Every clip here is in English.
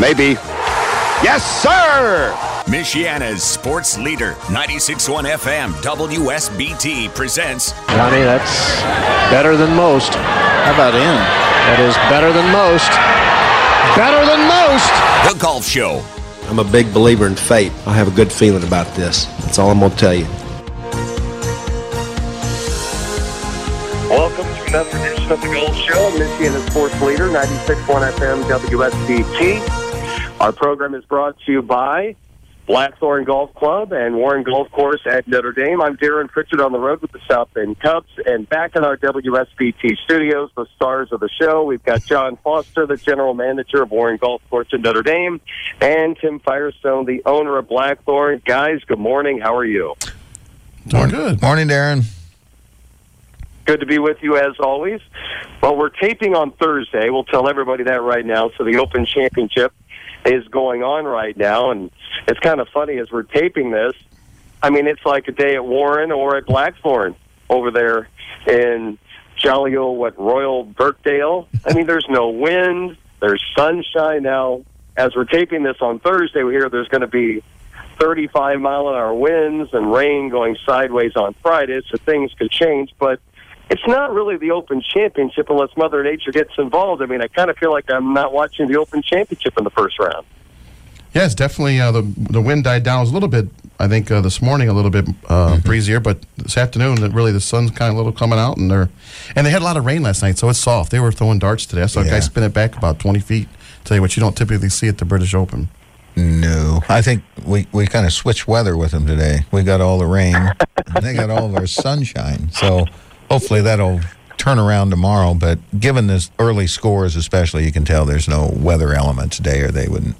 Maybe. Yes, sir! Michiana's sports leader, 96.1 FM, WSBT presents. Johnny, that's better than most. How about in? That is better than most. Better than most! The Golf Show. I'm a big believer in fate. I have a good feeling about this. That's all I'm going to tell you. Welcome to another edition of the Golf Show. Michiana Sports Leader, 96.1 FM WSBT. Our program is brought to you by Blackthorn Golf Club and Warren Golf Course at Notre Dame. I'm Darren Pritchard on the road with the South Bend Cubs. And back in our WSBT studios, the stars of the show, we've got John Foster, the general manager of Warren Golf Course at Notre Dame, and Tim Firestone, the owner of Blackthorn. Guys, good morning. How are you? Doing good. Morning, Darren. Good to be with you as always. Well, we're taping on Thursday. We'll tell everybody that right now. So the Open Championship is going on right now, and it's kind of funny as we're taping this. I mean, it's like a day at Warren or at Blackthorn over there in jolly old what Royal Birkdale. I mean, there's no wind, there's sunshine now. As we're taping this on Thursday, we hear there's going to be 35 mile an hour winds and rain going sideways on Friday, so things could change. But it's not really the Open Championship unless Mother Nature gets involved. I mean, I kind of feel like I'm not watching the Open Championship in the first round. Yeah, it's definitely uh, the the wind died down. A little bit, I think, uh, this morning a little bit uh, Mm-hmm. breezier, but this afternoon, really the sun's kind of a little coming out, and they're and they had a lot of rain last night, so it's soft. They were throwing darts today. I saw a guy spin it back about twenty feet. Tell you what, you don't typically see at the British Open. No. I think we, we kind of switched weather with them today. We got all the rain, and they got all their sunshine. So hopefully that'll turn around tomorrow. But given this early scores, especially, you can tell there's no weather element today, or they wouldn't.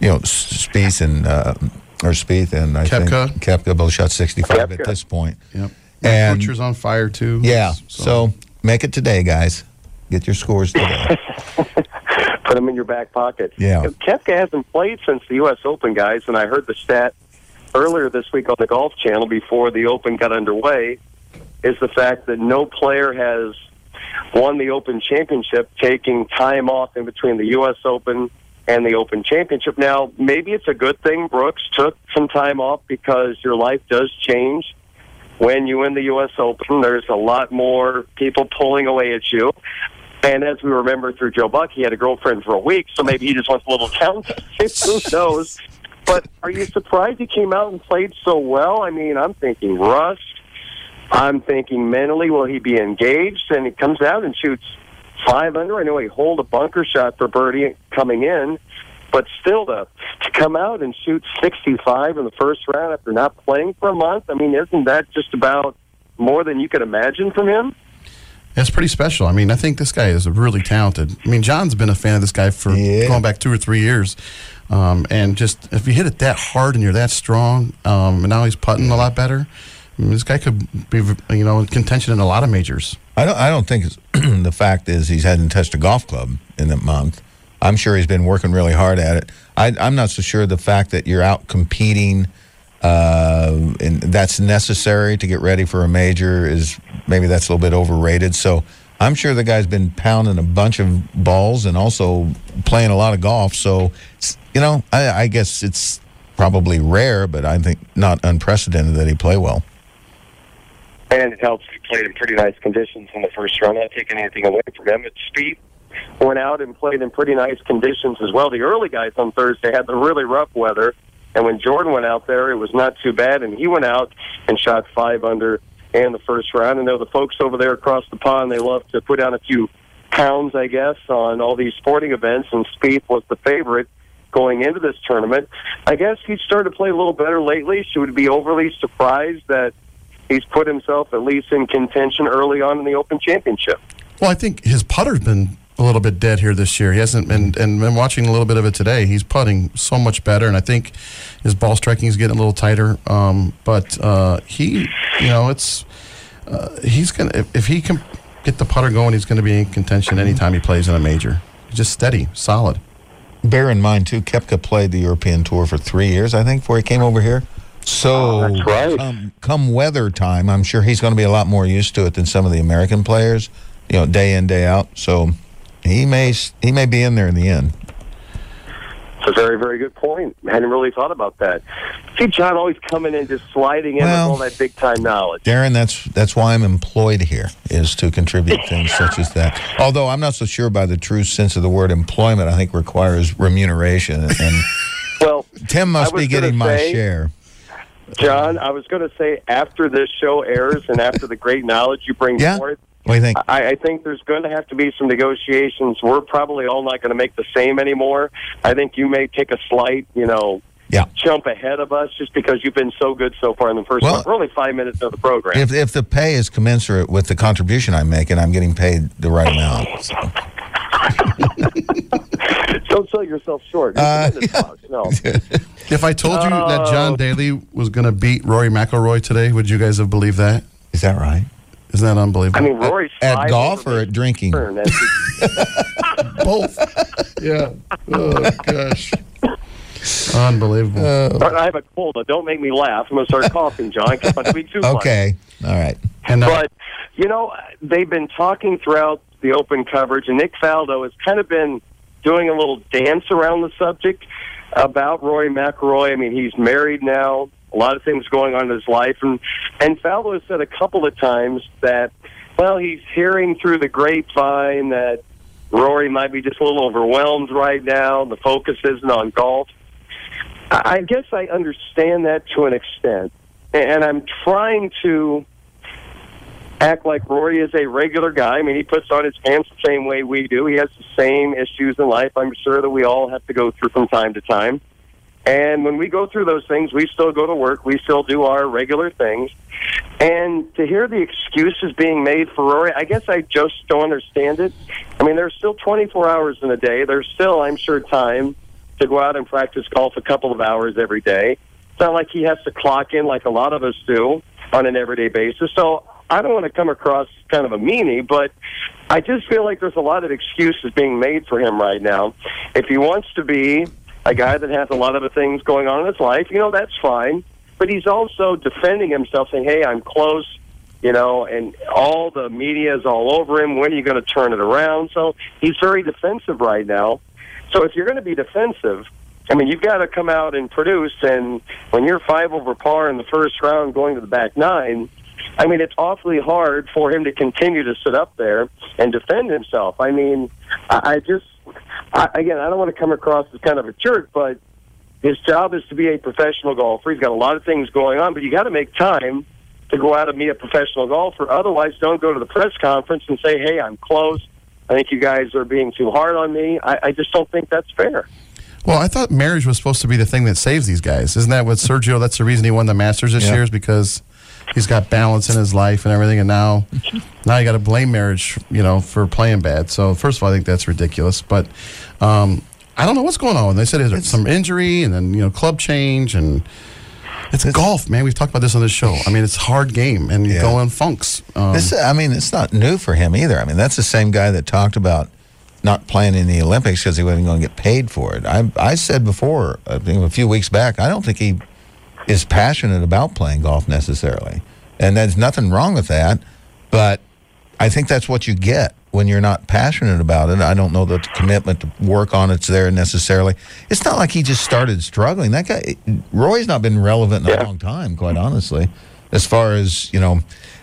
You know, S- Spieth and uh, or Spieth and I Koepka. think Koepka both shot 65 at this point. Yep. And- Butcher's on fire too. Yeah. So make it today, guys. Get your scores today. Put them in your back pocket. Yeah. Koepka hasn't played since the U.S. Open, guys, and I heard the stat earlier this week on the Golf Channel before the Open got underway is the fact that no player has won the Open Championship taking time off in between the U.S. Open and the Open Championship. Now, maybe it's a good thing Brooks took some time off because your life does change when you win the U.S. Open. There's a lot more people pulling away at you. And as we remember through Joe Buck, he had a girlfriend for a week, so maybe he just wants a little downtime. Who knows? But are you surprised he came out and played so well? I mean, I'm thinking rust. I'm thinking mentally, will he be engaged? And he comes out and shoots five under. I know he hold a bunker shot for birdie coming in, but still to to come out and shoot 65 in the first round after not playing for a month. I mean, isn't that just about more than you could imagine from him? It's pretty special. I mean, I think this guy is really talented. I mean, John's been a fan of this guy for Yeah. going back two or three years. Um, and just if you hit it that hard and you're that strong, um, and now he's putting a lot better, This guy could be, you know, in contention in a lot of majors. I don't. I don't think the fact is he's hadn't touched a golf club in a month. I'm sure he's been working really hard at it. I, I'm not so sure the fact that you're out competing uh, and that's necessary to get ready for a major is maybe that's a little bit overrated. So I'm sure the guy's been pounding a bunch of balls and also playing a lot of golf. So you know, I, I guess it's probably rare, but I think not unprecedented that he play well. And it helps he played in pretty nice conditions in the first round. Not taking anything away from him. It's speed. Went out and played in pretty nice conditions as well. The early guys on Thursday had the really rough weather, and when Jordan went out there, it was not too bad. And he went out and shot five under in the first round. And know the folks over there across the pond, they love to put down a few pounds, I guess, on all these sporting events. And Spieth was the favorite going into this tournament. I guess he started to play a little better lately. She would be overly surprised that he's put himself at least in contention early on in the Open Championship. Well, I think his putter's been a little bit dead here this year. He hasn't, and and been watching a little bit of it today. He's putting so much better, and I think his ball striking is getting a little tighter. Um, but uh, he, you know, it's uh, he's gonna if, if he can get the putter going, he's going to be in contention anytime he plays in a major. Just steady, solid. Bear in mind too, Koepka played the European Tour for three years, I think, before he came over here. So Oh, that's right. come, come weather time, I'm sure he's going to be a lot more used to it than some of the American players. You know, day in day out. So he may he may be in there in the end. It's a very, very good point. I hadn't really thought about that. See, John always coming in, just sliding in Well- with all that big time knowledge. Darren, that's that's why I'm employed here is to contribute things such as that. Although I'm not so sure by the true sense of the word employment, I think requires remuneration, and Well, Tim must be getting gonna my share. John, I was going to say after this show airs and after the great knowledge you bring Yeah. forward, What do you think? I, I think there's going to have to be some negotiations. We're probably all not going to make the same anymore. I think you may take a slight, you know, Yeah. jump ahead of us just because you've been so good so far in the first Well- one. We're only five minutes of the program. If if the pay is commensurate with the contribution I make, and I'm getting paid the right amount, so. Don't sell yourself short. Uh, no. If I told you that John Daly was going to beat Rory McIlroy today, would you guys have believed that? is that right? Isn't that unbelievable? I mean, Rory's At five golf or at drinking? Both. yeah. Oh gosh. Unbelievable. I have a cold. so Don't make me laugh. I'm going to start coughing, John. Come on, don't be too funny. Okay, all right. and uh, But you know, they've been talking throughout the open coverage, and Nick Faldo has kind of been doing a little dance around the subject about Rory McIlroy. I mean, he's married now. A lot of things going on in his life, and and Faldo has said a couple of times that, well, he's hearing through the grapevine that Rory might be just a little overwhelmed right now. The focus isn't on golf. I guess I understand that to an extent, and I'm trying to act like Rory is a regular guy. I mean, he puts on his pants the same way we do. He has the same issues in life. I'm sure that we all have to go through from time to time. And when we go through those things, we still go to work. We still do our regular things. And to hear the excuses being made for Rory, I guess I just don't understand it. I mean, there's still 24 hours in a day. There's still, I'm sure, time to go out and practice golf a couple of hours every day. It's not like he has to clock in like a lot of us do on an everyday basis. So I don't want to come across kind of a meanie, but I just feel like there's a lot of excuses being made for him right now. If he wants to be a guy that has a lot of things going on in his life, you know, that's fine. But he's also defending himself, saying, hey, I'm close, you know, and all the media is all over him. When are you going to turn it around? So he's very defensive right now. So if you're going to be defensive, I mean, you've got to come out and produce. And when you're five over par in the first round going to the back nine, I mean, it's awfully hard for him to continue to sit up there and defend himself. I mean, I, just, I, again, I don't want to come across as kind of a jerk, but his job is to be a professional golfer. He's got a lot of things going on, but you got to make time to go out and be a professional golfer. Otherwise, don't go to the press conference and say, "Hey, I'm close. I think you guys are being too hard on me." I, I just don't think that's fair. well, I thought marriage was supposed to be the thing that saves these guys. Isn't that what Sergio? That's the reason he won the Masters this Yeah. year is because he's got balance in his life and everything. And now, now you got to blame marriage, you know, for playing bad. So first of all, I think that's ridiculous. But um, I don't know what's going on. They said there's some injury and then you know club change and. It's golf, man. We've talked about this on the show. I mean, it's a hard game, and you Yeah. go in funks. Um, This, I mean, it's not new for him either. I mean, that's the same guy that talked about not playing in the Olympics because he wasn't going to get paid for it. I, I said before, I think a few weeks back, I don't think he is passionate about playing golf necessarily, and there's nothing wrong with that. But I think that's what you get when you're not passionate about it. I don't know that the commitment to work on it's there necessarily. It's not like he just started struggling. That guy, Rory's not been relevant in a long time, quite honestly. As far as you know,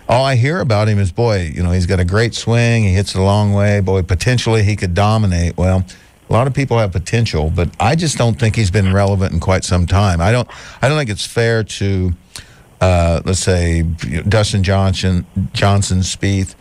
all I hear about him is, boy, you know, he's got a great swing. He hits it a long way. Boy, potentially he could dominate. Well, a lot of people have potential, but I just don't think he's been relevant in quite some time. I don't. I don't think it's fair to, uh, let's say, Dustin Johnson, Johnson, Spieth,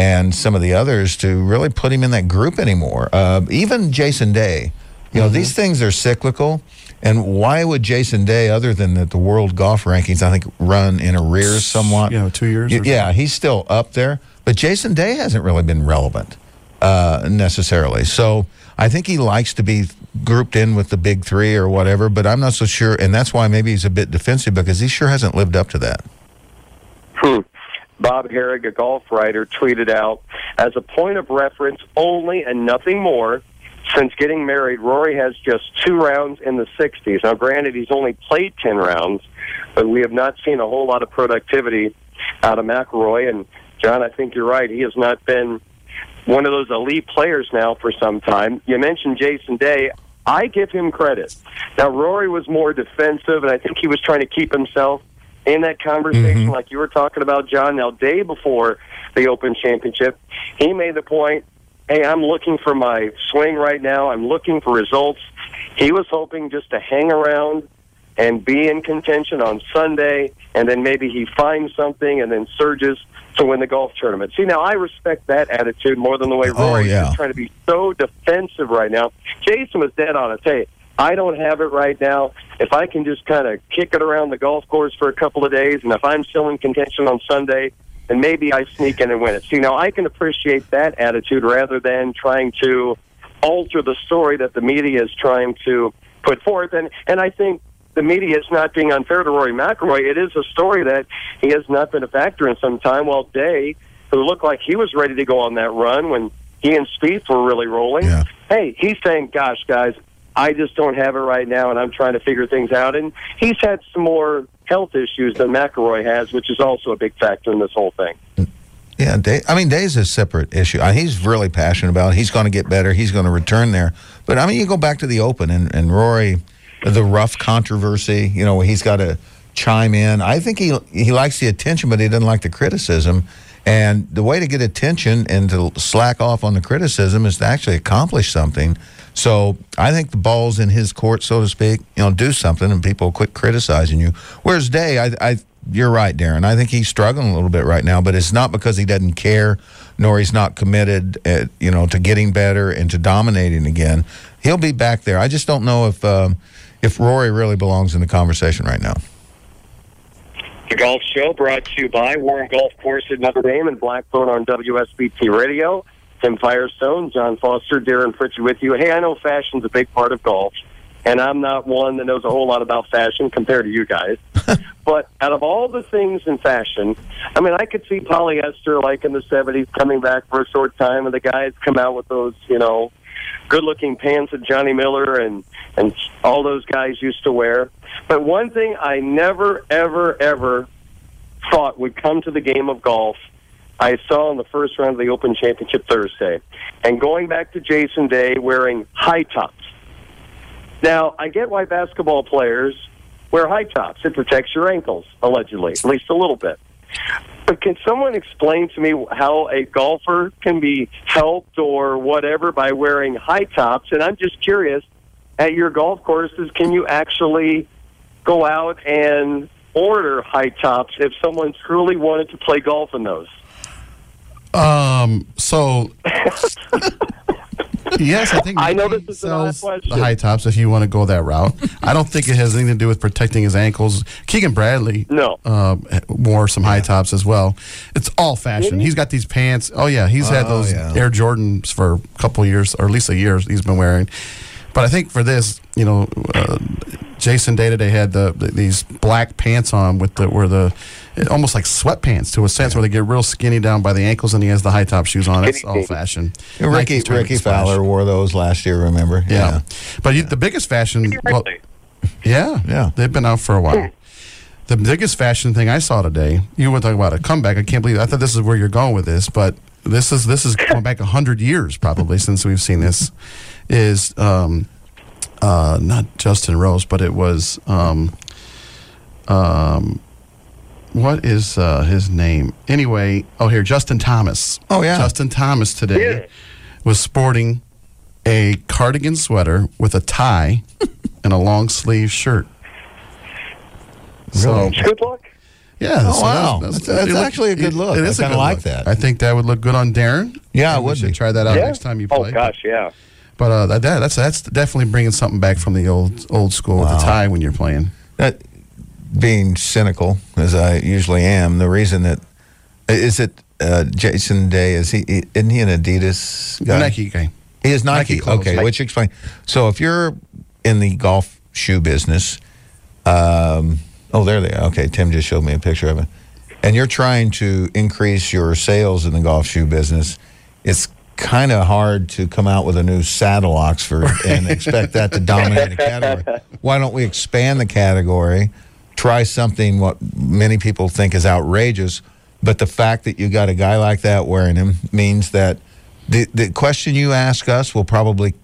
and some of the others to really put him in that group anymore. Uh, even Jason Day. You know, these things are cyclical, And why would Jason Day, other than that the world golf rankings, I think run in arrears somewhat? You know, two years. Y- or Yeah, he's still up there, but Jason Day hasn't really been relevant uh, necessarily. So I think he likes to be grouped in with the big three or whatever. But I'm not so sure, and that's why maybe he's a bit defensive because he sure hasn't lived up to that. Hmm. Bob Harig, a golf writer, tweeted out, as a point of reference only and nothing more, since getting married, Rory has just two rounds in the 60s. Now, granted, he's only played 10 rounds, but we have not seen a whole lot of productivity out of McIlroy. And, John, I think you're right. He has not been one of those elite players now for some time. You mentioned Jason Day. I give him credit. Now, Rory was more defensive, and I think he was trying to keep himself in that conversation, mm-hmm. like you were talking about, John. Now, day before the Open Championship, he made the point hey, I'm looking for my swing right now. I'm looking for results. He was hoping just to hang around and be in contention on Sunday, and then maybe he finds something and then surges to win the golf tournament. See, now I respect that attitude more than the way Oh, yeah. is trying to be so defensive right now. Jason was dead on it. Hey, I don't have it right now. If I can just kind of kick it around the golf course for a couple of days, and if I'm still in contention on Sunday, then maybe I sneak in and win it. See, now I can appreciate that attitude rather than trying to alter the story that the media is trying to put forth. And and I think the media is not being unfair to Rory McIlroy. It is a story that he has not been a factor in some time. While Day, who looked like he was ready to go on that run when he and Spieth were really rolling, Yeah. hey, he's saying, "Gosh, guys, I just don't have it right now, and I'm trying to figure things out." And he's had some more health issues than McIlroy has, which is also a big factor in this whole thing. Yeah, Day, I mean, Day's a separate issue. Uh, he's really passionate about it. He's going to get better. He's going to return there. But, I mean, you go back to the Open and, and Rory, the rough controversy, you know, he's got to chime in. I think he, he likes the attention, but he doesn't like the criticism. And the way to get attention and to slack off on the criticism is to actually accomplish something. So I think the ball's in his court, so to speak. You know, do something and people quit criticizing you. Whereas Day, I, I you're right, Darren. I think he's struggling a little bit right now, but it's not because he doesn't care, nor he's not committed, at, you know, to getting better and to dominating again. He'll be back there. I just don't know if um, if Rory really belongs in the conversation right now. The Golf Show brought to you by Warren Golf Course at Notre Dame and Blackthorn on WSBT Radio. Tim Firestone, John Foster, Darren Pritchard with you. Hey, I know fashion's a big part of golf, and I'm not one that knows a whole lot about fashion compared to you guys. but out of all the things in fashion, I mean, I could see polyester like in the 70s coming back for a short time, and the guys come out with those, you know, good-looking pants that Johnny Miller and and all those guys used to wear. But one thing I never, ever, ever thought would come to the game of golf, I saw in the first round of the Open Championship Thursday, and going back to Jason Day wearing high tops. Now I get why basketball players wear high tops; it protects your ankles, allegedly, at least a little bit. But can someone explain to me how a golfer can be helped or whatever by wearing high tops? And I'm just curious, at your golf courses, can you actually go out and order high tops if someone truly wanted to play golf in those? Um. So. yes, I think I know this is an odd sells question. the high tops if you want to go that route. I don't think it has anything to do with protecting his ankles. Keegan Bradley, No. um, wore some high tops as well. It's all fashion. He's got these pants. Oh yeah, he's had Oh, those yeah. Air Jordans for a couple years, or at least a year. He's been wearing. But I think for this, you know, uh, Jason Day today had the, the these black pants on with the where the almost like sweatpants to a sense where they get real skinny down by the ankles, and he has the high top shoes on. It's Skinny all jeans. fashion. Ricky Nike's trying Ricky splash. Fowler wore those last year. Remember? Yeah. But you, the biggest fashion. Well, yeah. Yeah. They've been out for a while. The biggest fashion thing I saw today, you were talking about a comeback. I can't believe I thought this is where you're going with this, but this is this is going back hundred years probably since we've seen this. Is um, uh, not Justin Rose, but it was um, um, what is uh, his name? Anyway, oh here, Justin Thomas. Oh, yeah. Justin Thomas today Yeah. was sporting a cardigan sweater with a tie and a long sleeve shirt. So, Good luck. yeah. Oh, so wow. that's- That's- that's it look- actually a good look. It I is a kinda good like look. that. I think that would look good on Darren. Yeah, it And we would should be. try that out Yeah. next time you play. Oh gosh, yeah. But uh, that, that's that's definitely bringing something back from the old old school with the tie when you're playing. That being cynical as I usually am, the reason that is it uh, Jason Day is he isn't he an Adidas guy? Nike guy. He is Nike. Nike okay, Nike. which explain. So if you're in the golf shoe business, um, oh there they are. Okay, Tim just showed me a picture of it, and you're trying to increase your sales in the golf shoe business. It's kind of hard to come out with a new saddle Oxford and expect that to dominate a category. Why don't we expand the category? Try something what many people think is outrageous, but the fact that you got a guy like that wearing them means that the the question you ask us will probably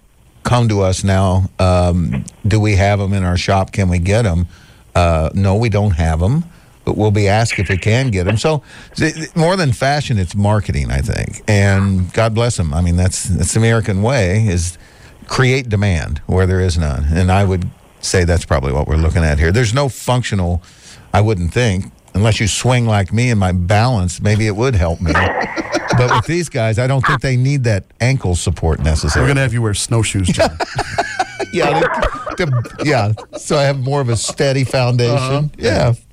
come to us now. Um, do we have them in our shop? Can we get them? Uh, no, we don't have them, but we'll be asked if we can get them. So, th- more than fashion, it's marketing, I think. And God bless them. I mean, that's that's the American way is create demand where there is none. And I would say that's probably what we're looking at here. There's no functional, I wouldn't think, unless you swing like me and my balance, maybe it would help me. but with these guys, I don't think they need that ankle support necessarily. We're gonna have you wear snowshoes, John. yeah, to- to- yeah. So I have more of a steady foundation. Uh-huh. Yeah.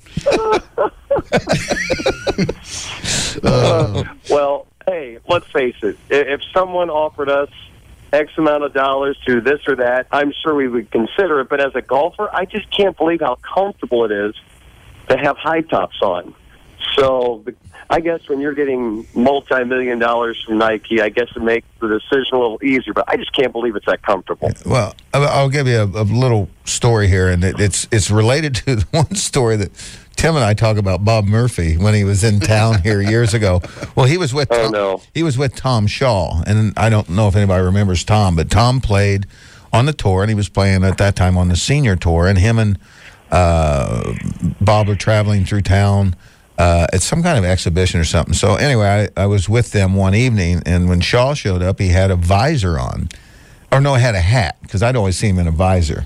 Uh, well, hey, let's face it. If someone offered us X amount of dollars to this or that, I'm sure we would consider it. But as a golfer, I just can't believe how comfortable it is to have high tops on. So I guess when you're getting multi-million dollars from Nike, I guess it makes the decision a little easier. But I just can't believe it's that comfortable. Well, I'll give you a, a little story here, and it, it's it's related to one story that Tim and I talk about Bob Murphy when he was in town here years ago. Well, he was with Oh, Tom, no. he was with Tom Shaw, and I don't know if anybody remembers Tom, but Tom played on the tour, and he was playing at that time on the senior tour, and him and uh, Bob were traveling through town. Uh, at some kind of exhibition or something. So anyway, I, I was with them one evening, and when Shaw showed up, he had a visor on, or no, he had a hat because I'd always see him in a visor.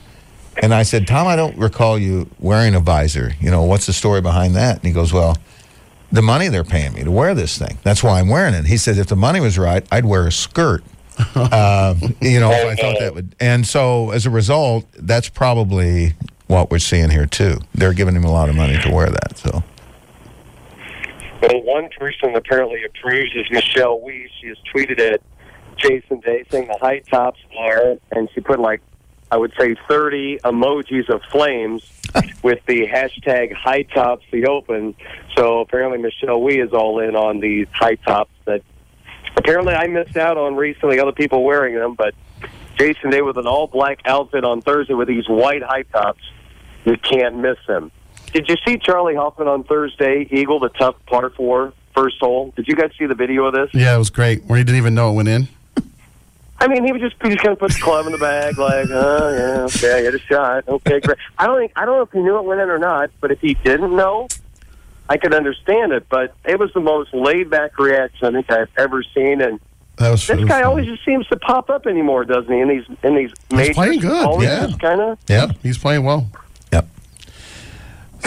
And I said, Tom, I don't recall you wearing a visor. You know, what's the story behind that? And he goes, Well, the money they're paying me to wear this thing. That's why I'm wearing it. He said, If the money was right, I'd wear a skirt. uh, you know, if I thought that would. And so as a result, that's probably what we're seeing here too. They're giving him a lot of money to wear that. So. Well, one person apparently approves is Michelle Weiss. She has tweeted at Jason Day saying the high tops are, and she put like, I would say 30 emojis of flames with the hashtag high tops the open. So apparently Michelle Wie is all in on these high tops that apparently I missed out on recently, other people wearing them, but Jason Day with an all black outfit on Thursday with these white high tops. You can't miss them. Did you see Charley Hoffman on Thursday, Eagle, the tough par four, first hole? Did you guys see the video of this? yeah, it was great. Where he didn't even know it went in. I mean, he was just he just kind of put the club in the bag, like, oh yeah, okay, I get a shot, okay, great. I don't think I don't know if he knew it went in or not, but if he didn't know, I could understand it. But it was the most laid back reaction I think I've ever seen, and That was. this guy always just seems to pop up anymore, doesn't he? In these in these majors, playing good, yeah. kind of Yep, he's playing well.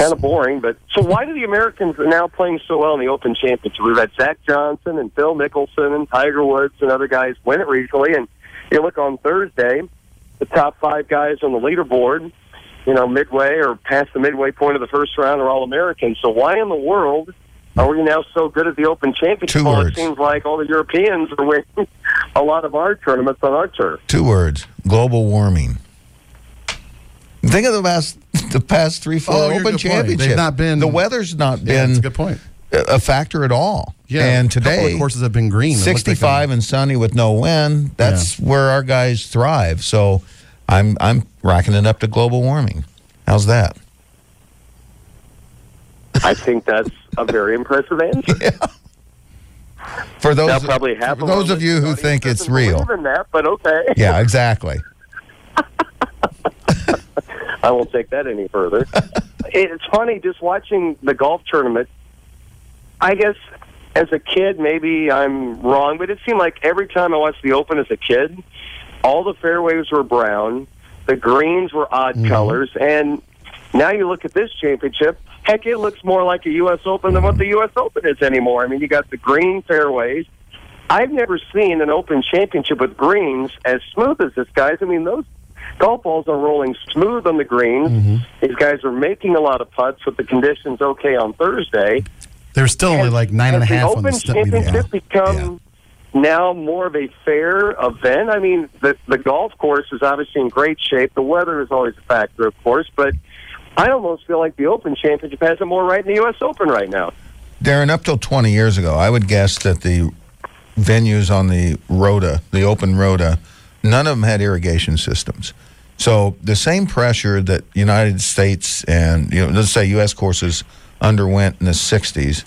Kind of boring. But so why do the Americans are now playing so well in the Open Championship? We've had Zach Johnson and Phil Mickelson and Tiger Woods and other guys win it recently. And you look on Thursday, the top five guys on the leaderboard, you know, midway or past the midway point of the first round are all Americans. So why in the world are we now so good at the Open Championship? Two Well, words. It seems like all the Europeans are winning a lot of our tournaments on our turf. Two words: global warming. Think of the past the past three, four Oh, you're Open. Championships. They've not been- the weather's not Yeah, been that's a good point. a factor at all. Yeah, and a couple of today courses have been green. It looked like sixty-five and sunny with no wind. That's where our guys thrive. So, I'm I'm racking it up to global warming. How's that? I think that's a very impressive answer. For those Now, probably half for of those of you who think it's real. believe in that, but okay. Yeah, exactly. I won't take that any further. it's funny just watching the golf tournament. I guess as a kid, maybe I'm wrong, but it seemed like every time I watched the Open as a kid, all the fairways were brown, the greens were odd mm-hmm. colors, and now you look at this championship. Heck, it looks more like a U.S. Open than what the mm-hmm. U.S. Open is anymore. I mean, you got the green fairways. I've never seen an Open Championship with greens as smooth as this, guys. I mean, those golf balls are rolling smooth on the greens. Mm-hmm. These guys are making a lot of putts with the conditions okay on Thursday. There's still only like nine and a half the on the st- Championship become now more of a fair event? I mean, the the golf course is obviously in great shape. The weather is always a factor, of course, but I almost feel like the Open Championship has it more right in the U.S. Open right now. Darren, up till 20 years ago, I would guess that the venues on the Rota, the open rota, none of them had irrigation systems. So the same pressure that United States and you know, let's say U.S. courses underwent in the '60s,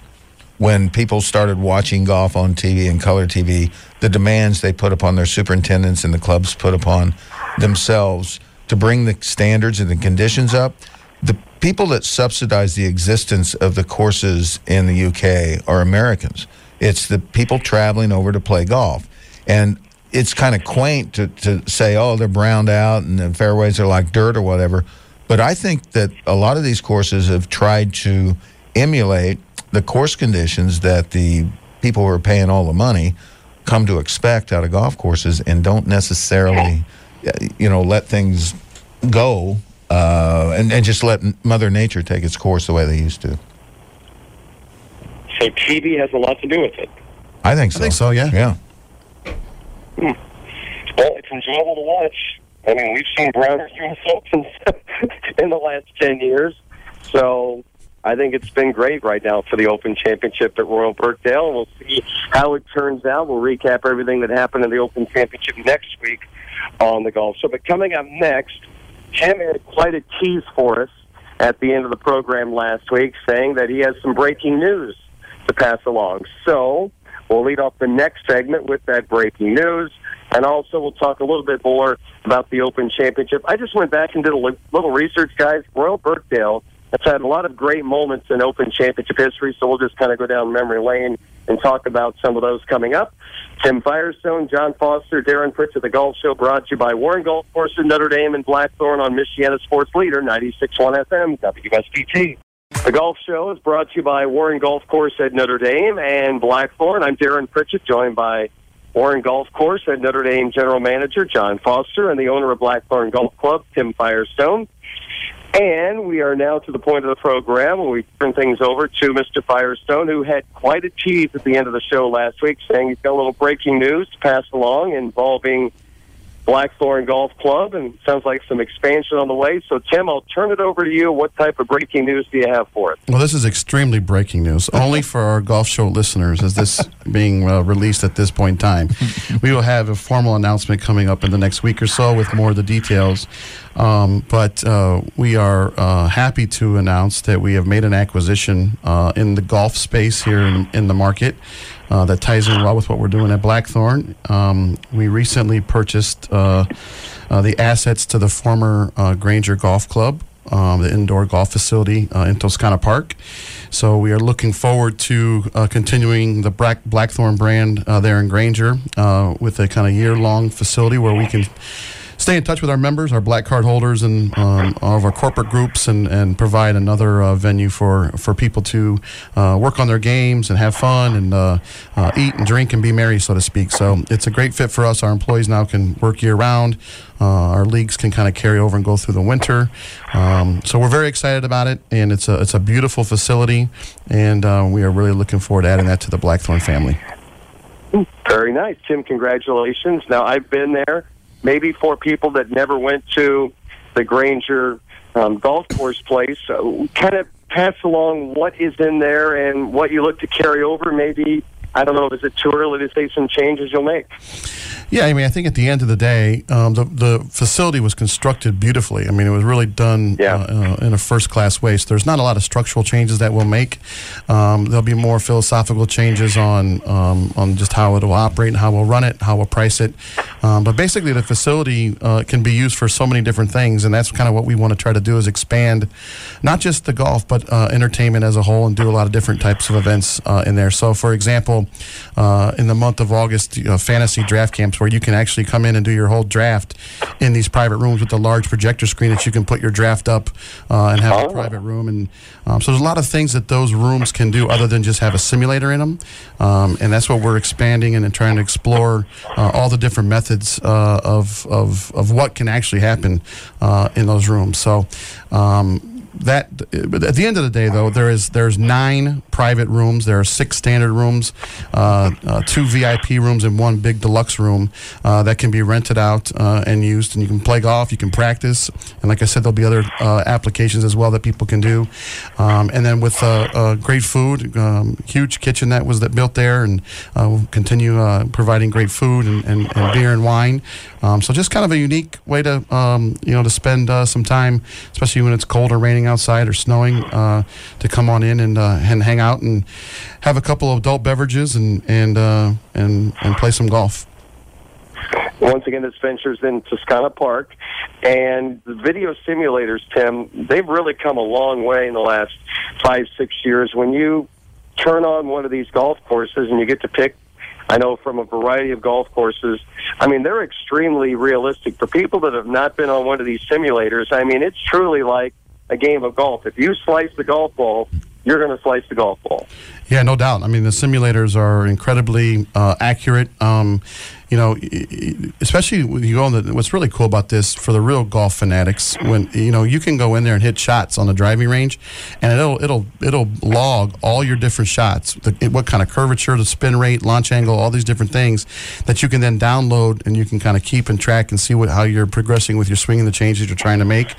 when people started watching golf on TV and color TV, the demands they put upon their superintendents and the clubs put upon themselves to bring the standards and the conditions up. The people that subsidize the existence of the courses in the UK are Americans. It's the people traveling over to play golf. And it's kind of quaint to, to say, oh, they're browned out and the fairways are like dirt or whatever. But I think that a lot of these courses have tried to emulate the course conditions that the people who are paying all the money come to expect out of golf courses and don't necessarily, you know, let things go uh, and, and just let Mother Nature take its course the way they used to. So TV has a lot to do with it. I think so. I think so, yeah. Yeah. Hmm. Well, it's enjoyable to watch. I mean, we've seen Browner U.S. Opens in the last 10 years. So I think it's been great right now for the Open Championship at Royal Birkdale. We'll see how it turns out. We'll recap everything that happened in the Open Championship next week on the golf show. But coming up next, Tim had quite a tease for us at the end of the program last week saying that he has some breaking news to pass along. So we'll lead off the next segment with that breaking news. And also, we'll talk a little bit more about the Open Championship. I just went back and did a little research, guys. Royal Birkdale has had a lot of great moments in Open Championship history, so we'll just kind of go down memory lane and talk about some of those coming up. Tim Firestone, John Foster, Darren Pritchett, The Golf Show, brought to you by Warren Golf Course in Notre Dame and Blackthorn on Michiana Sports Leader, 96.1 FM, WSBT. The Golf Show is brought to you by Warren Golf Course at Notre Dame and Blackthorn. I'm Darren Pritchett, joined by Warren Golf Course at Notre Dame General Manager John Foster and the owner of Blackthorn Golf Club, Tim Firestone. And we are now to the point of the program where we turn things over to Mr. Firestone, who had quite a tease at the end of the show last week, saying he's got a little breaking news to pass along involving Blackthorn Golf Club, and sounds like some expansion on the way. So, Tim, I'll turn it over to you. What type of breaking news do you have for us? Well, this is extremely breaking news. Only for our golf show listeners is this being uh, released at this point in time. We will have a formal announcement coming up in the next week or so with more of the details. Um, but uh, we are uh, happy to announce that we have made an acquisition uh, in the golf space here in, in the market. Uh, that ties in well with what we're doing at Blackthorn. Um, we recently purchased uh, uh, the assets to the former uh, Granger Golf Club, um, the indoor golf facility uh, in Toscana Park. So we are looking forward to continuing the Black, Blackthorn brand there in Granger with a kind of year-long facility where we can stay in touch with our members, our black card holders, and um, all of our corporate groups, and, and provide another uh, venue for, for people to uh, work on their games and have fun and uh, uh, eat and drink and be merry, so to speak. So it's a great fit for us. Our employees now can work year round. Uh, our leagues can kind of carry over and go through the winter. Um, so we're very excited about it, and it's a it's a beautiful facility, and uh, we are really looking forward to adding that to the Blackthorn family. Very nice, Tim. Congratulations. Now I've been there. Maybe for people that never went to the Granger um, golf course place, uh, kind of pass along what is in there and what you look to carry over. Maybe I don't know. Is it too early to say some changes you'll make? Yeah, I mean, I think at the end of the day, um, the the facility was constructed beautifully. I mean, it was really done Yeah. uh, uh, in a first class way. So there's not a lot of structural changes that we'll make. Um, there'll be more philosophical changes on um, on just how it'll operate and how we'll run it, how we'll price it. Um, but basically, the facility uh, can be used for so many different things, and that's kind of what we want to try to do is expand, not just the golf, but uh, entertainment as a whole, and do a lot of different types of events uh, in there. So, for example, uh, in the month of August uh, fantasy draft camps where you can actually come in and do your whole draft in these private rooms with a large projector screen that you can put your draft up uh, and have a private room. And um, so there's a lot of things that those rooms can do other than just have a simulator in them. Um, and that's what we're expanding and, and trying to explore uh, all the different methods uh, of, of, of what can actually happen uh, in those rooms. So um, that at the end of the day though there is there's nine private rooms. There are six standard rooms uh, uh, two vip rooms and one big deluxe room uh, that can be rented out uh, and used. And you can play golf you can practice. And like i said there'll be other uh, applications as well that people can do. Um, and then with uh, great food um, huge kitchen that was that built there. And we'll continue providing great food and, and, and beer and wine. Um, so just kind of a unique way to um, you know to spend some time especially when it's cold or raining outside or snowing uh, to come on in and uh, and hang out and have a couple of adult beverages and and uh, and and play some golf. Once again, this venture's in Toscana Park, and the video simulators, Tim, they've really come a long way in the last five, six years. When you turn on one of these golf courses and you get to pick I know from a variety of golf courses. I mean, they're extremely realistic. For people that have not been on one of these simulators, I mean, it's truly like a game of golf. If you slice the golf ball, you're going to slice the golf ball. Yeah, no doubt. I mean, the simulators are incredibly uh, accurate. Um, you know, especially when you go on the. What's really cool about this for the real golf fanatics, when you know you can go in there and hit shots on the driving range, and it'll it'll it'll log all your different shots, the, what kind of curvature, the spin rate, launch angle, all these different things that you can then download and you can kind of keep and track and see what how you're progressing with your swing and the changes you're trying to make.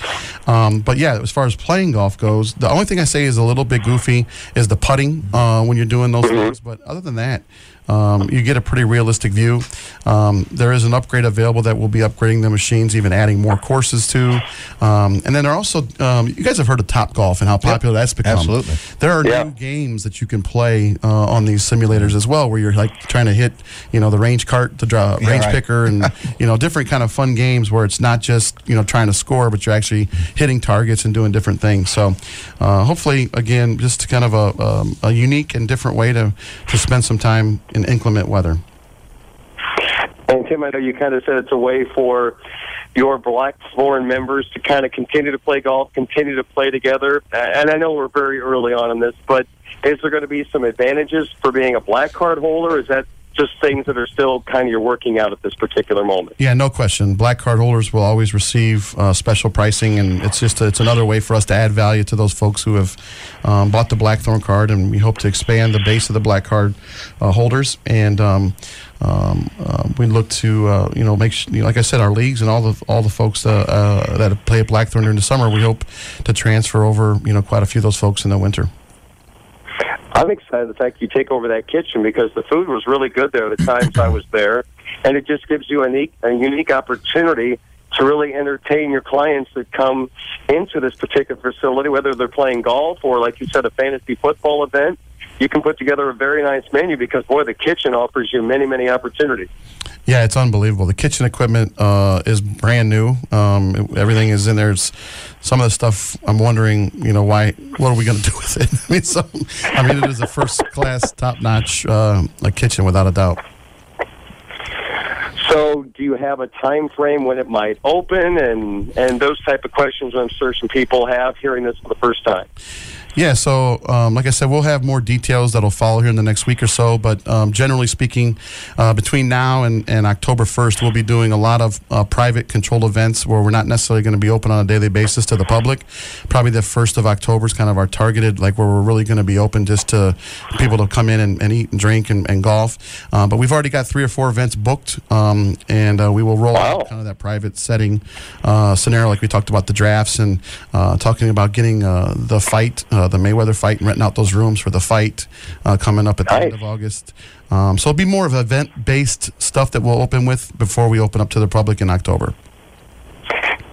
Um, but yeah, as far as playing golf goes, the only thing I say is a little bit goofy is the putting uh, when you're doing those mm-hmm. things. But other than that. Um, you get a pretty realistic view. Um, there is an upgrade available that will be upgrading the machines, even adding more courses to. Um, and then there are also, um, you guys have heard of Top Golf and how popular yep. that's become. Absolutely. There are yeah. new games that you can play uh, on these simulators as well, where you're like trying to hit, you know, the range cart, the draw, yeah, range right. picker, and you know, different kind of fun games where it's not just you know trying to score, but you're actually hitting targets and doing different things. So, uh, hopefully, again, just kind of a, um, a unique and different way to to spend some time in inclement weather. And Tim, I know you kind of said it's a way for your Black Foreign members to kind of continue to play golf, continue to play together. And I know we're very early on in this, but is there going to be some advantages for being a black card holder? Is that just things that are still kind of you're working out at this particular moment. Yeah, no question. Black card holders will always receive uh, special pricing, and it's just a, it's another way for us to add value to those folks who have um, bought the Blackthorn card, and we hope to expand the base of the black card uh, holders. And um, um, uh, we look to uh, you know make you know, like I said, our leagues and all the all the folks uh, uh, that play at Blackthorn during the summer. We hope to transfer over you know quite a few of those folks in the winter. I'm excited the fact you take over that kitchen because the food was really good there at the times I was there, and it just gives you a unique a unique opportunity to really entertain your clients that come into this particular facility, whether they're playing golf or, like you said, a fantasy football event. You can put together a very nice menu because, boy, the kitchen offers you many, many opportunities. Yeah, it's unbelievable. The kitchen equipment uh, is brand new. Um, everything is in there. It's, some of the stuff I'm wondering, you know, why? What are we going to do with it? I mean, so, I mean, it is a first class, top notch uh, kitchen without a doubt. So, do you have a time frame when it might open, and and those type of questions? I'm sure some people have hearing this for the first time. Yeah, so um, like I said, we'll have more details that'll follow here in the next week or so. But um, generally speaking, uh, between now and, and October 1st, we'll be doing a lot of uh, private controlled events where we're not necessarily going to be open on a daily basis to the public. Probably the 1st of October is kind of our targeted, like where we're really going to be open just to people to come in and, and eat and drink and, and golf. Uh, but we've already got three or four events booked, um, and uh, we will roll wow. out kind of that private setting uh, scenario, like we talked about the drafts and uh, talking about getting the fight uh, the Mayweather fight and renting out those rooms for the fight uh, coming up at the end of August. Um, so it'll be more of event based stuff that we'll open with before we open up to the public in October.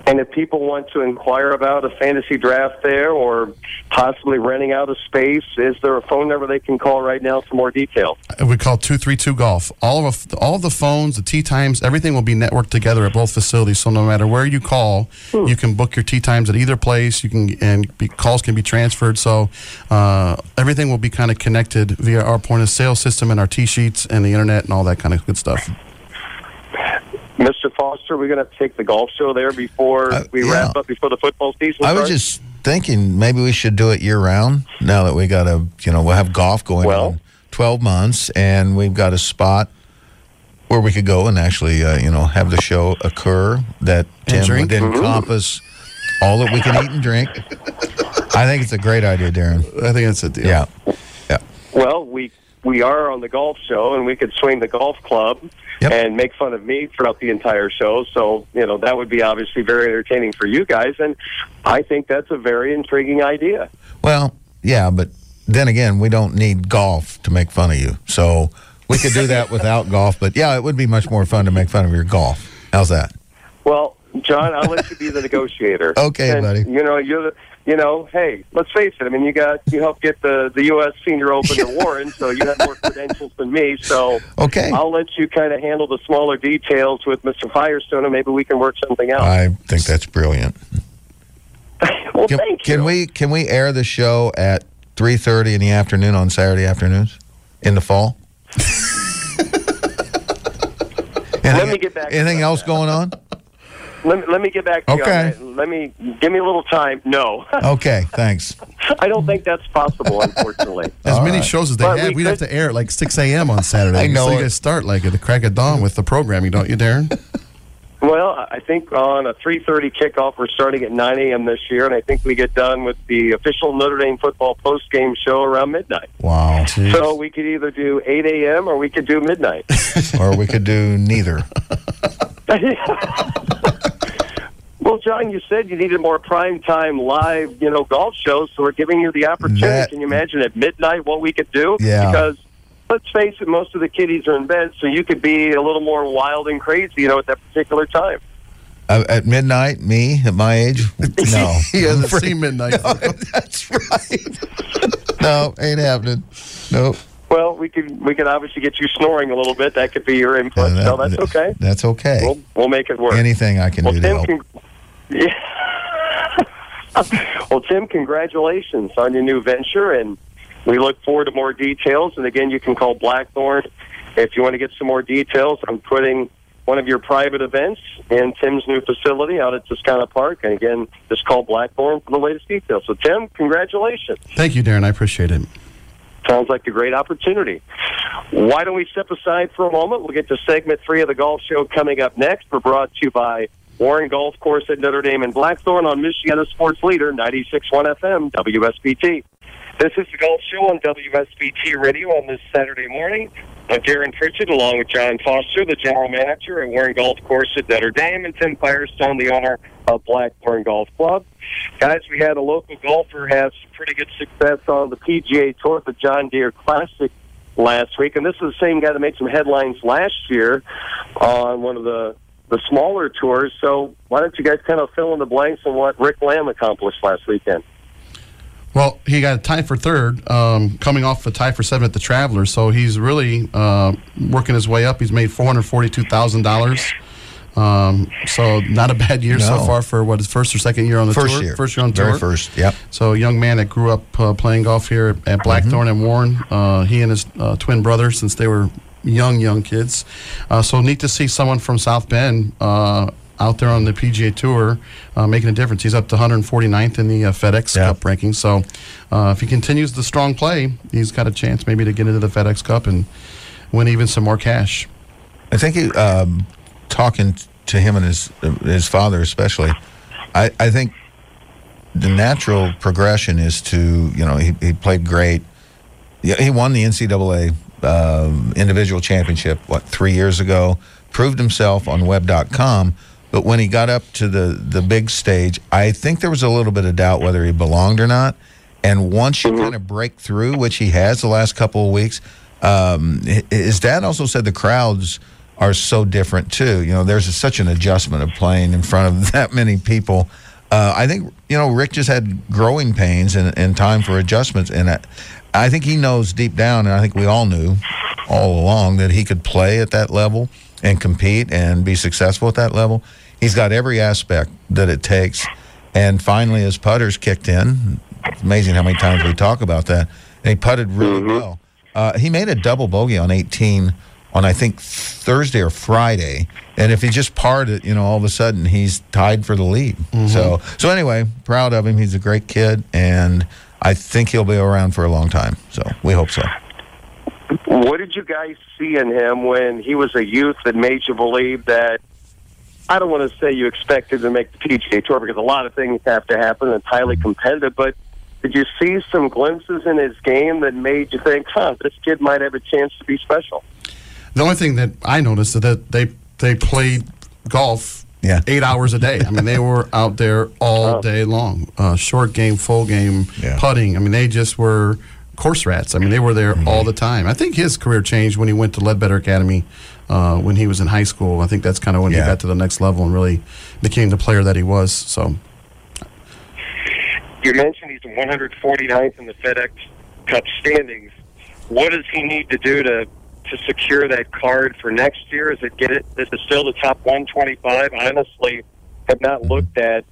And if people want to inquire about a fantasy draft there or possibly renting out a space, is there a phone number they can call right now for more details? We call two three two golf. All of all of the phones, the tee times, everything will be networked together at both facilities. So no matter where you call, you can book your tee times at either place. You can and be, calls can be transferred. So uh, everything will be kind of connected via our point of sale system and our tee sheets and the internet and all that kind of good stuff. Mr. Foster, we're going to take the golf show there before Uh, we yeah. wrap up before the football season. I was just thinking maybe we should do it year round. Now that we got a, you know, we'll have golf going Well- on twelve months, and we've got a spot where we could go and actually, uh, you know, have the show occur that Tim would encompass all that we can eat and drink. I think it's a great idea, Darren. I think that's a deal. Yeah, yeah. Well, we we are on the golf show, and we could swing the golf club Yep. and make fun of me throughout the entire show. So you know that would be obviously very entertaining for you guys, and I think that's a very intriguing idea. Well, yeah, but then again, we don't need golf to make fun of you. So we could do that without golf. But yeah, it would be much more fun to make fun of your golf. How's that? Well, John, I'll let you be the negotiator. Okay, and, buddy. You know, you're the. You know, hey, let's face it. I mean, you got you helped get the the U.S. Senior Open to Warren, so you have more credentials than me. So Okay. I'll let you kind of handle the smaller details with Mr. Firestone, and maybe we can work something out. I think that's brilliant. well, Can, thank can we can we air the show at three thirty in the afternoon on Saturday afternoons in the fall? anything, me get back Anything else that. going on? Let me, let me get back to Okay. you on that. Let me give me a little time. No, Okay, thanks. I don't think that's possible, unfortunately. As All many right. shows as they But have, we we'd have to air at like 6 a.m. on Saturday. I know So you it. guys start like at the crack of dawn with the programming, don't you, Darren? well, I think on a 3:30 kickoff, we're starting at 9 a.m. this year, and I think we get done with the official Notre Dame football post-game show around midnight. Wow. So we could either do 8 a.m. or we could do midnight. or we could do neither. Well, John, you said you needed more prime time live, you know, golf shows, so we're giving you the opportunity. That- Can you imagine at midnight what we could do? Yeah. Because let's face it, most of the kiddies are in bed, so you could be a little more wild and crazy, you know, at that particular time. Uh, at midnight, me at my age, no. he hasn't seen midnight. That's right. no, ain't happening. Nope. Well, we could we could obviously get you snoring a little bit. That could be your input. Uh, so that- that's okay. That's okay. We'll we'll make it work. Anything I can well, do to help. con- yeah. well, Tim, congratulations on your new venture, and we look forward to more details. And again, you can call Blackthorn if you want to get some more details. I'm putting one of your private events in Tim's new facility out at Toscana Park, and again, just call Blackthorn for the latest details. So, Tim, congratulations. Thank you, Darren. I appreciate it. Sounds like a great opportunity. Why don't we step aside for a moment? We'll get to segment three of the golf show coming up next. We're brought to you by Warren Golf Course at Notre Dame and Blackthorn on Michiana Sports Leader 96.1 FM, WSBT. This is the Golf Show on WSBT Radio on this Saturday morning. I'm Darren Pritchett along with John Foster, the general manager at Warren Golf Course at Notre Dame, and Tim Firestone, the owner of Blackthorn Golf Club. Guys, we had a local golfer have some pretty good success on the PGA Tour, at the John Deere Classic last week, and this is the same guy that made some headlines last year on one of the the smaller tours. So why don't you guys kind of fill in the blanks on what Rick Lamb accomplished last weekend? Well, he got a tie for third, um, coming off a tie for seven at the Travelers. So he's really uh, working his way up. He's made four hundred forty-two thousand dollars. Um, so not a bad year so far for what his first or second year on the First tour. year. First year on tour. Very first. Yep. So a young man that grew up uh, playing golf here at, at Blackthorn and Warren. Uh, he and his uh, twin brother since they were young, young kids. Uh, so neat to see someone from South Bend uh, out there on the PGA Tour uh, making a difference. He's up to 149th in the uh, FedEx Yeah. Cup ranking. So uh, if he continues the strong play, he's got a chance maybe to get into the FedEx Cup and win even some more cash. I think he, um, talking to him and his his father especially, I, I think the natural progression is to you know he, he played great. Yeah, he won the NCAA um, individual championship what three years ago. Proved himself on Web.com, but when he got up to the the big stage, I think there was a little bit of doubt whether he belonged or not. And once you kind of break through, which he has the last couple of weeks, um, hi- his dad also said the crowds are so different too. You know, there's a, such an adjustment of playing in front of that many people. Uh, I think you know Rick just had growing pains and, and time for adjustments, and I, I think he knows deep down, and I think we all knew all along that he could play at that level and compete and be successful at that level. He's got every aspect that it takes, and finally his putters kicked in. It's amazing how many times we talk about that, and he putted really well. Uh, he made a double bogey on 18 on I think Thursday or Friday, and if he just parred it, you know, all of a sudden he's tied for the lead. Mm-hmm. So, so anyway, proud of him. He's a great kid, and I think he'll be around for a long time. So we hope so. What did you guys see in him when he was a youth that made you believe that? I don't want to say you expected to make the PGA Tour because a lot of things have to happen. and It's highly competitive, but did you see some glimpses in his game that made you think, "Huh, this kid might have a chance to be special"? The only thing that I noticed is that they they played golf Yeah. eight hours a day. I mean, they were out there all day long, uh, short game, full game, Yeah. putting. I mean, they just were course rats. I mean, they were there all the time. I think his career changed when he went to Leadbetter Academy uh, when he was in high school. I think that's kind of when Yeah. he got to the next level and really became the player that he was. So. You mentioned he's 149th in the FedEx Cup standings. What does he need to do to to secure that card for next year? Is it get it? This is still the top 125. I honestly have not looked at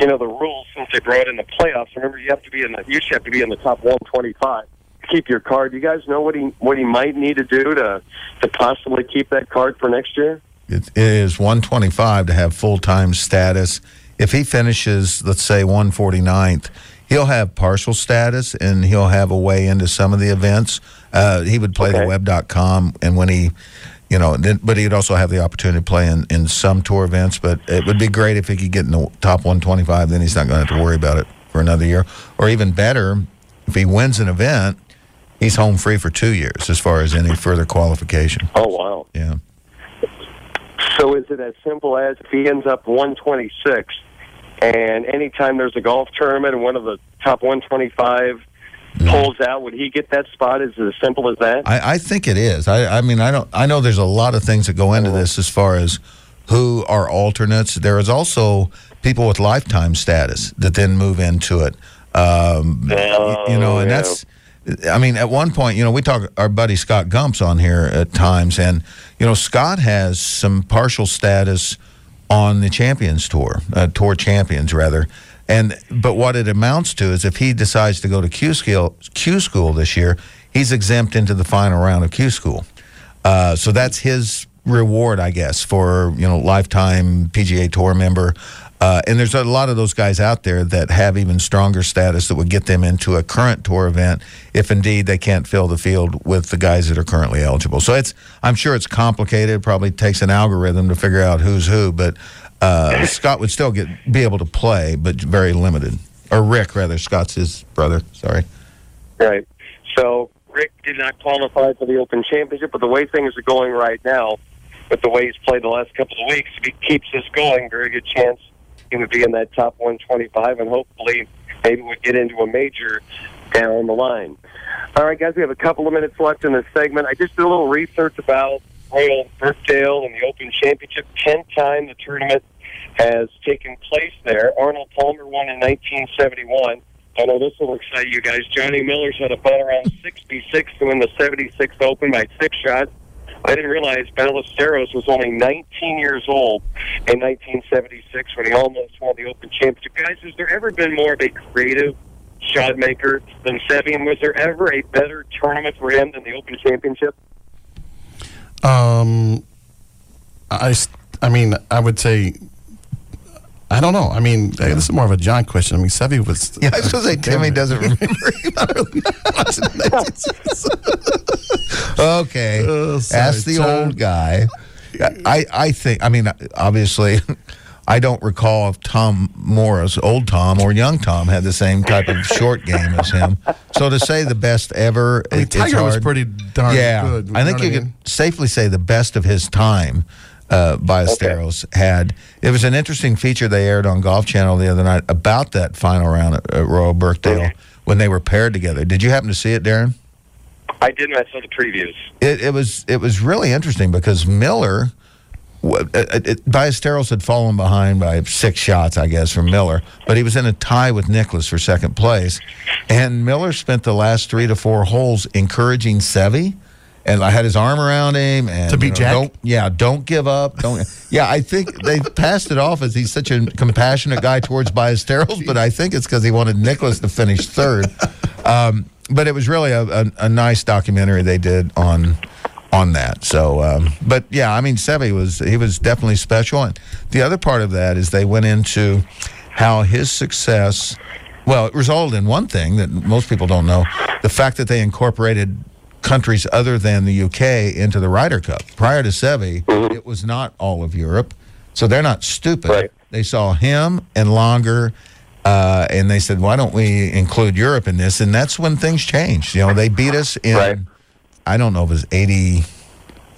you know the rules since they brought in the playoffs. Remember, you have to be in the you should have to be in the top 125 to keep your card. Do you guys know what he what he might need to do to to possibly keep that card for next year? It is 125 to have full time status. If he finishes, let's say 149th, he'll have partial status and he'll have a way into some of the events. Uh, he would play the Okay. web.com, and when he, you know, then, but he'd also have the opportunity to play in, in some tour events. But it would be great if he could get in the top 125. Then he's not going to have to worry about it for another year. Or even better, if he wins an event, he's home free for two years as far as any further qualification. Oh wow! Yeah. So is it as simple as if he ends up 126, and anytime there's a golf tournament and one of the top 125 pulls out, would he get that spot? Is it as simple as that? I, I think it is. I, I mean, I don't. I know there's a lot of things that go into this as far as who are alternates. There is also people with lifetime status that then move into it. Um, y- you know, and yeah. that's. I mean, at one point, you know, we talk our buddy Scott Gumps on here at times, and you know, Scott has some partial status on the Champions Tour, uh, Tour Champions rather. And but what it amounts to is if he decides to go to Q school, Q school this year, he's exempt into the final round of Q school. Uh, so that's his reward, I guess, for you know lifetime PGA Tour member. Uh, and there's a lot of those guys out there that have even stronger status that would get them into a current tour event if indeed they can't fill the field with the guys that are currently eligible. So it's I'm sure it's complicated. It probably takes an algorithm to figure out who's who, but uh, Scott would still get be able to play, but very limited. Or Rick, rather. Scott's his brother. Sorry. Right. So Rick did not qualify for the Open Championship, but the way things are going right now, with the way he's played the last couple of weeks, if he keeps this going, very good chance he would be in that top 125, and hopefully maybe would get into a major down the line. All right, guys, we have a couple of minutes left in this segment. I just did a little research about Royal Birkdale and the Open Championship. Tenth time the tournament has taken place there. Arnold Palmer won in 1971. I know this will excite you guys. Johnny Miller's had a putt around 66 to win the 76th Open by six shots. I didn't realize Ballesteros was only 19 years old in 1976 when he almost won the Open Championship. Guys, has there ever been more of a creative shot maker than Seve? And was there ever a better tournament for him than the Open Championship? Um, I, I mean, I would say, I don't know. I mean, hey, this is more of a John question. I mean, Seve was. Yeah, I was going to say Timmy doesn't remember. okay, Oh, sorry, ask the John. old guy. I, I think. I mean, obviously, I don't recall if Tom Morris, old Tom, or young Tom had the same type of short game as him. So to say the best ever, I mean, it- it's Tiger was pretty darn yeah, good. I think know you what could safely say the best of his time. Uh, Ballesteros had. It was an interesting feature they aired on Golf Channel the other night about that final round at, at Royal Birkdale when they were paired together. Did you happen to see it, Darren? I didn't. I saw the previews. It, it was it was really interesting because Miller, w- it, it, Ballesteros had fallen behind by six shots, I guess, from Miller, but he was in a tie with Nicklaus for second place, and Miller spent the last three to four holes encouraging Seve. And I had his arm around him, and To beat you know, Jack? Don't, yeah, don't give up. Don't. yeah, I think they passed it off as he's such a compassionate guy towards Ballesteros, but I think it's because he wanted Nicklaus to finish third. Um, but it was really a, a, a nice documentary they did on on that. So, um, but yeah, I mean, Seve was he was definitely special, and the other part of that is they went into how his success. Well, it resulted in one thing that most people don't know: the fact that they incorporated countries other than the UK into the Ryder Cup. Prior to Seve, it was not all of Europe, so they're not stupid. Right. They saw him and Longer. Uh, and they said, "Why don't we include Europe in this?" And that's when things changed. You know, they beat us in Right. I don't know if it was 80,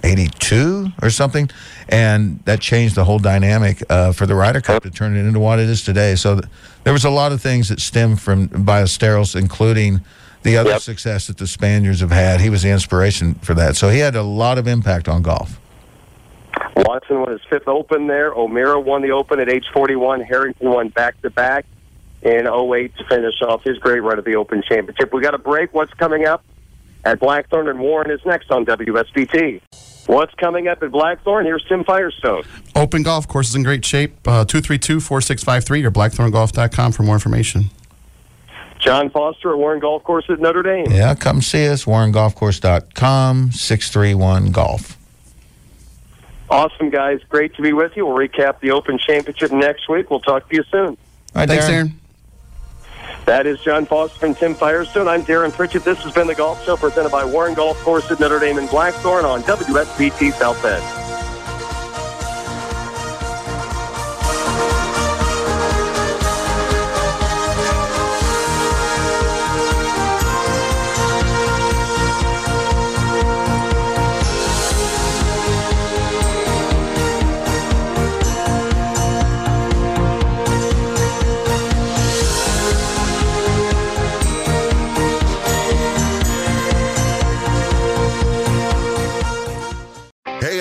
82 or something. And that changed the whole dynamic uh, for the Ryder Cup to turn it into what it is today. So th- there was a lot of things that stemmed from Ballesteros, including the other Yep. success that the Spaniards have had. He was the inspiration for that. So he had a lot of impact on golf. Watson won his fifth Open there. O'Meara won the Open at age 41. Harrington won back to back in 08 to finish off his great run at the Open Championship. We got a break. What's coming up at Blackthorn and Warren is next on WSBT. What's coming up at Blackthorn? Here's Tim Firestone. Open golf course is in great shape. Uh, 232 4653 or blackthorngolf.com for more information. John Foster at Warren Golf Course at Notre Dame. Yeah, come see us, warrengolfcourse.com, 631 Golf. Awesome, guys. Great to be with you. We'll recap the Open Championship next week. We'll talk to you soon. All right, Thanks, Darren. Aaron. That is John Foster and Tim Firestone. I'm Darren Pritchett. This has been the Golf Show presented by Warren Golf Course at Notre Dame in Blackthorn on WSBT South Bend.